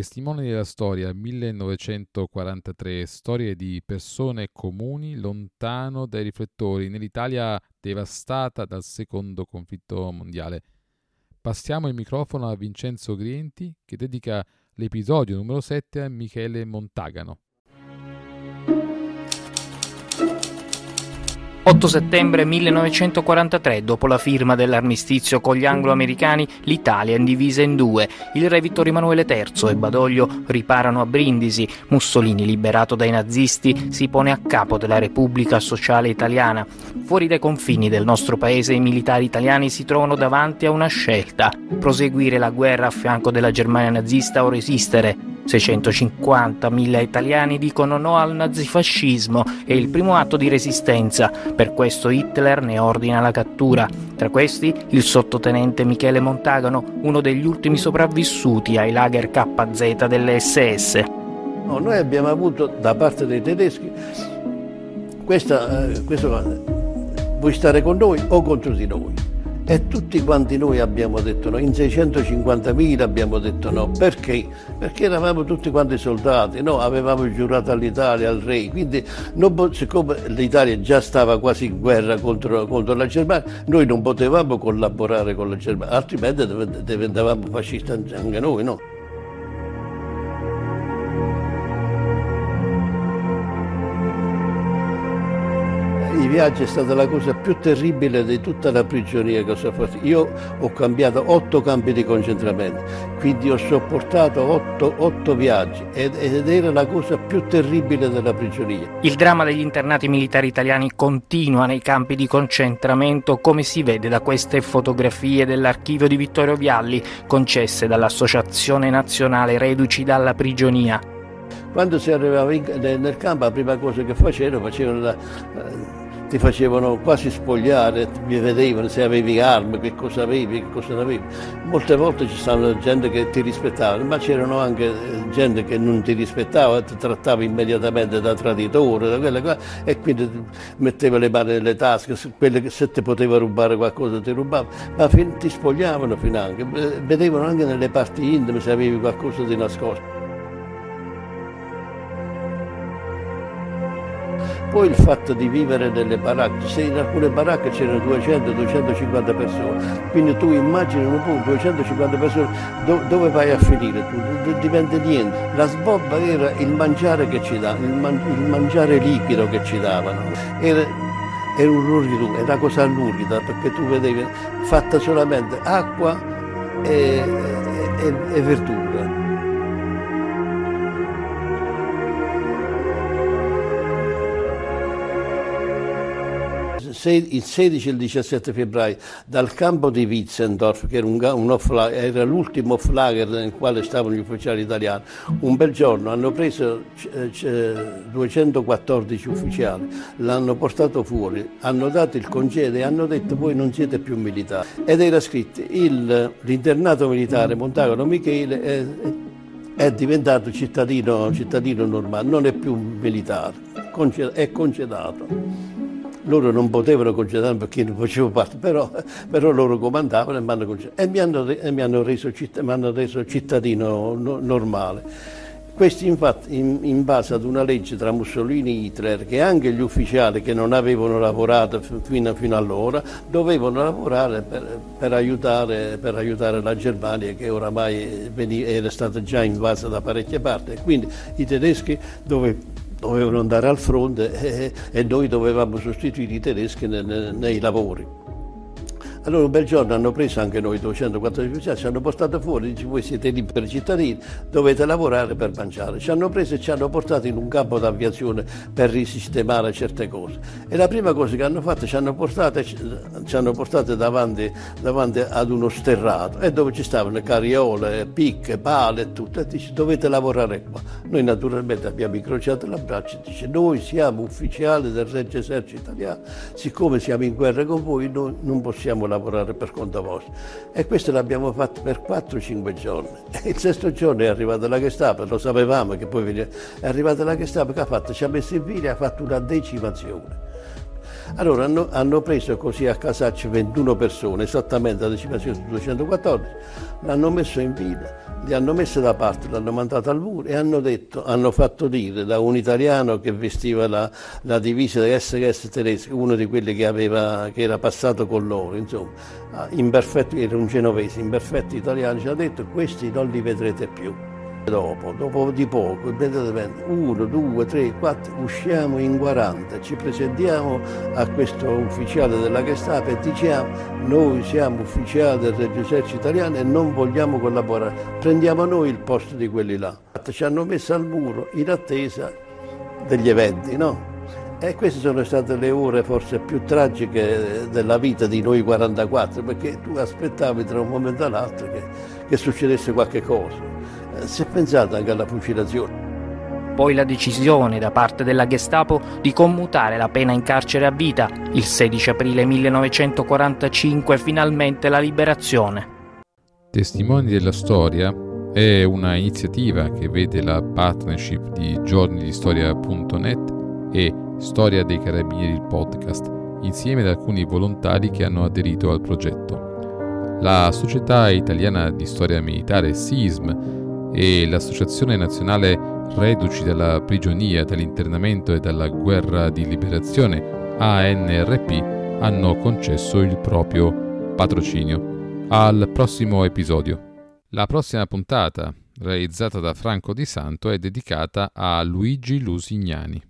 Testimoni della storia 1943, storie di persone comuni lontano dai riflettori nell'Italia devastata dal secondo conflitto mondiale. Passiamo il microfono a Vincenzo Grienti che dedica l'episodio numero 7 a Michele Montagano. 8 settembre 1943, dopo la firma dell'armistizio con gli anglo-americani, l'Italia è divisa in due. Il re Vittorio Emanuele III e Badoglio riparano a Brindisi. Mussolini, liberato dai nazisti, si pone a capo della Repubblica Sociale Italiana. Fuori dai confini del nostro paese i militari italiani si trovano davanti a una scelta: proseguire la guerra a fianco della Germania nazista o resistere. 650.000 italiani dicono no al nazifascismo e il primo atto di resistenza. Per questo Hitler ne ordina la cattura. Tra questi il sottotenente Michele Montagano, uno degli ultimi sopravvissuti ai lager KZ delle SS. No, noi abbiamo avuto da parte dei tedeschi questa, eh, questo, vuoi stare con noi o contro di noi? E tutti quanti noi abbiamo detto no, in 650.000 abbiamo detto no, perché? Perché eravamo tutti quanti soldati, no? avevamo giurato all'Italia, al re, quindi non, siccome l'Italia già stava quasi in guerra contro, contro, la Germania, noi non potevamo collaborare con la Germania, altrimenti diventavamo fascisti anche noi. No? I viaggi è stata la cosa più terribile di tutta la prigionia che ho sofferto. Io ho cambiato otto campi di concentramento, quindi ho sopportato otto, otto viaggi ed, ed, era la cosa più terribile della prigionia. Il dramma degli internati militari italiani continua nei campi di concentramento, come si vede da queste fotografie dell'archivio di Vittorio Vialli concesse dall'Associazione Nazionale Reduci dalla Prigionia. Quando si arrivava in, nel campo la prima cosa che facevano, facevano la, ti facevano quasi spogliare, mi vedevano se avevi armi, che cosa avevi, che cosa non avevi. Molte volte ci stavano gente che ti rispettava, ma c'erano anche eh, gente che non ti rispettava, ti trattava immediatamente da traditore, da quelle qua, e quindi metteva le mani nelle tasche, quelle che se ti poteva rubare qualcosa ti rubava, ma fin, ti spogliavano finanche, vedevano anche nelle parti intime se avevi qualcosa di nascosto. Poi il fatto di vivere nelle baracche, se in alcune baracche c'erano 200-250 persone, quindi tu immagini un po' 250 persone, do, dove vai a finire tu? Diventa niente. La sbobba era il mangiare che ci davano, il, man, il mangiare liquido che ci davano. Era, era un lurido, era una cosa lurida perché tu vedevi fatta solamente acqua e, e, e verdura. Il 16 e il 17 febbraio dal campo di Witzendorf, che era, un, un era l'ultimo flagger nel quale stavano gli ufficiali italiani, un bel giorno hanno preso 214 ufficiali, l'hanno portato fuori, hanno dato il congedo e hanno detto voi non siete più militari. Ed era scritto l'internato militare Montagano Michele è, è diventato cittadino, cittadino normale, non è più militare, è congedato loro non potevano concedermi perché non facevo parte, però, però loro comandavano e mi hanno e mi hanno, e mi hanno, reso, hanno reso, cittadino no, normale. Questi infatti in, in, base ad una legge tra Mussolini e Hitler che anche gli ufficiali che non avevano lavorato fino, fino allora dovevano lavorare per, per, aiutare, per, aiutare, la Germania che oramai veniva, era stata già invasa da parecchie parti. Quindi i tedeschi dovevano dovevano andare al fronte e, e noi dovevamo sostituire i tedeschi nei, nei lavori. Allora un bel giorno hanno preso anche noi 214 ufficiali, ci hanno portato fuori, dice voi siete liberi cittadini, dovete lavorare per mangiare. Ci hanno preso e ci hanno portato in un campo d'aviazione per risistemare certe cose. E la prima cosa che hanno fatto ci hanno portate, ci hanno portate davanti, davanti, ad uno sterrato e dove ci stavano cariole, picche, pale e tutto. E dice dovete lavorare qua. Noi naturalmente abbiamo incrociato le braccia e dice noi siamo ufficiali del Regio Esercito Italiano, siccome siamo in guerra con voi noi non possiamo lavorare per conto vostro. E questo l'abbiamo fatto per 4-5 giorni. E il sesto giorno è arrivata la Gestapo, lo sapevamo che poi veniva, è arrivata la Gestapo che ha fatto, ci ha messo in fila e ha fatto una decimazione. Allora hanno, hanno preso così a casaccio 21 persone, esattamente la decimazione 214, l'hanno messo in fila, li hanno messe da parte, l'hanno mandato al muro e hanno, detto, hanno fatto dire da un italiano che vestiva la, la divisa di SS tedesco, uno di quelli che, aveva, che era passato con loro, insomma, in perfetto, era un genovese, in perfetto italiano, ci ha detto questi non li vedrete più. Dopo, dopo di poco, immediatamente, uno, due, tre, quattro, usciamo in 40, ci presentiamo a questo ufficiale della Gestapo e diciamo noi siamo ufficiali del Regio Esercito Italiano e non vogliamo collaborare, prendiamo noi il posto di quelli là. Ci hanno messo al muro in attesa degli eventi, no? E queste sono state le ore forse più tragiche della vita di noi 44, perché tu aspettavi tra un momento all'altro che, che succedesse qualche cosa si è pensato anche alla fucilazione. Poi la decisione da parte della Gestapo di commutare la pena in carcere a vita. Il 16 aprile 1945 finalmente la liberazione. Testimoni della storia è una iniziativa che vede la partnership di giornidistoria.net e Storia dei Carabinieri il podcast, insieme ad alcuni volontari che hanno aderito al progetto. La Società Italiana di Storia Militare SISM e l'Associazione Nazionale Reduci dalla Prigionia, dall'Internamento e dalla Guerra di Liberazione ANRP hanno concesso il proprio patrocinio. Al prossimo episodio. La prossima puntata, realizzata da Franco Di Santo, è dedicata a Luigi Lusignani.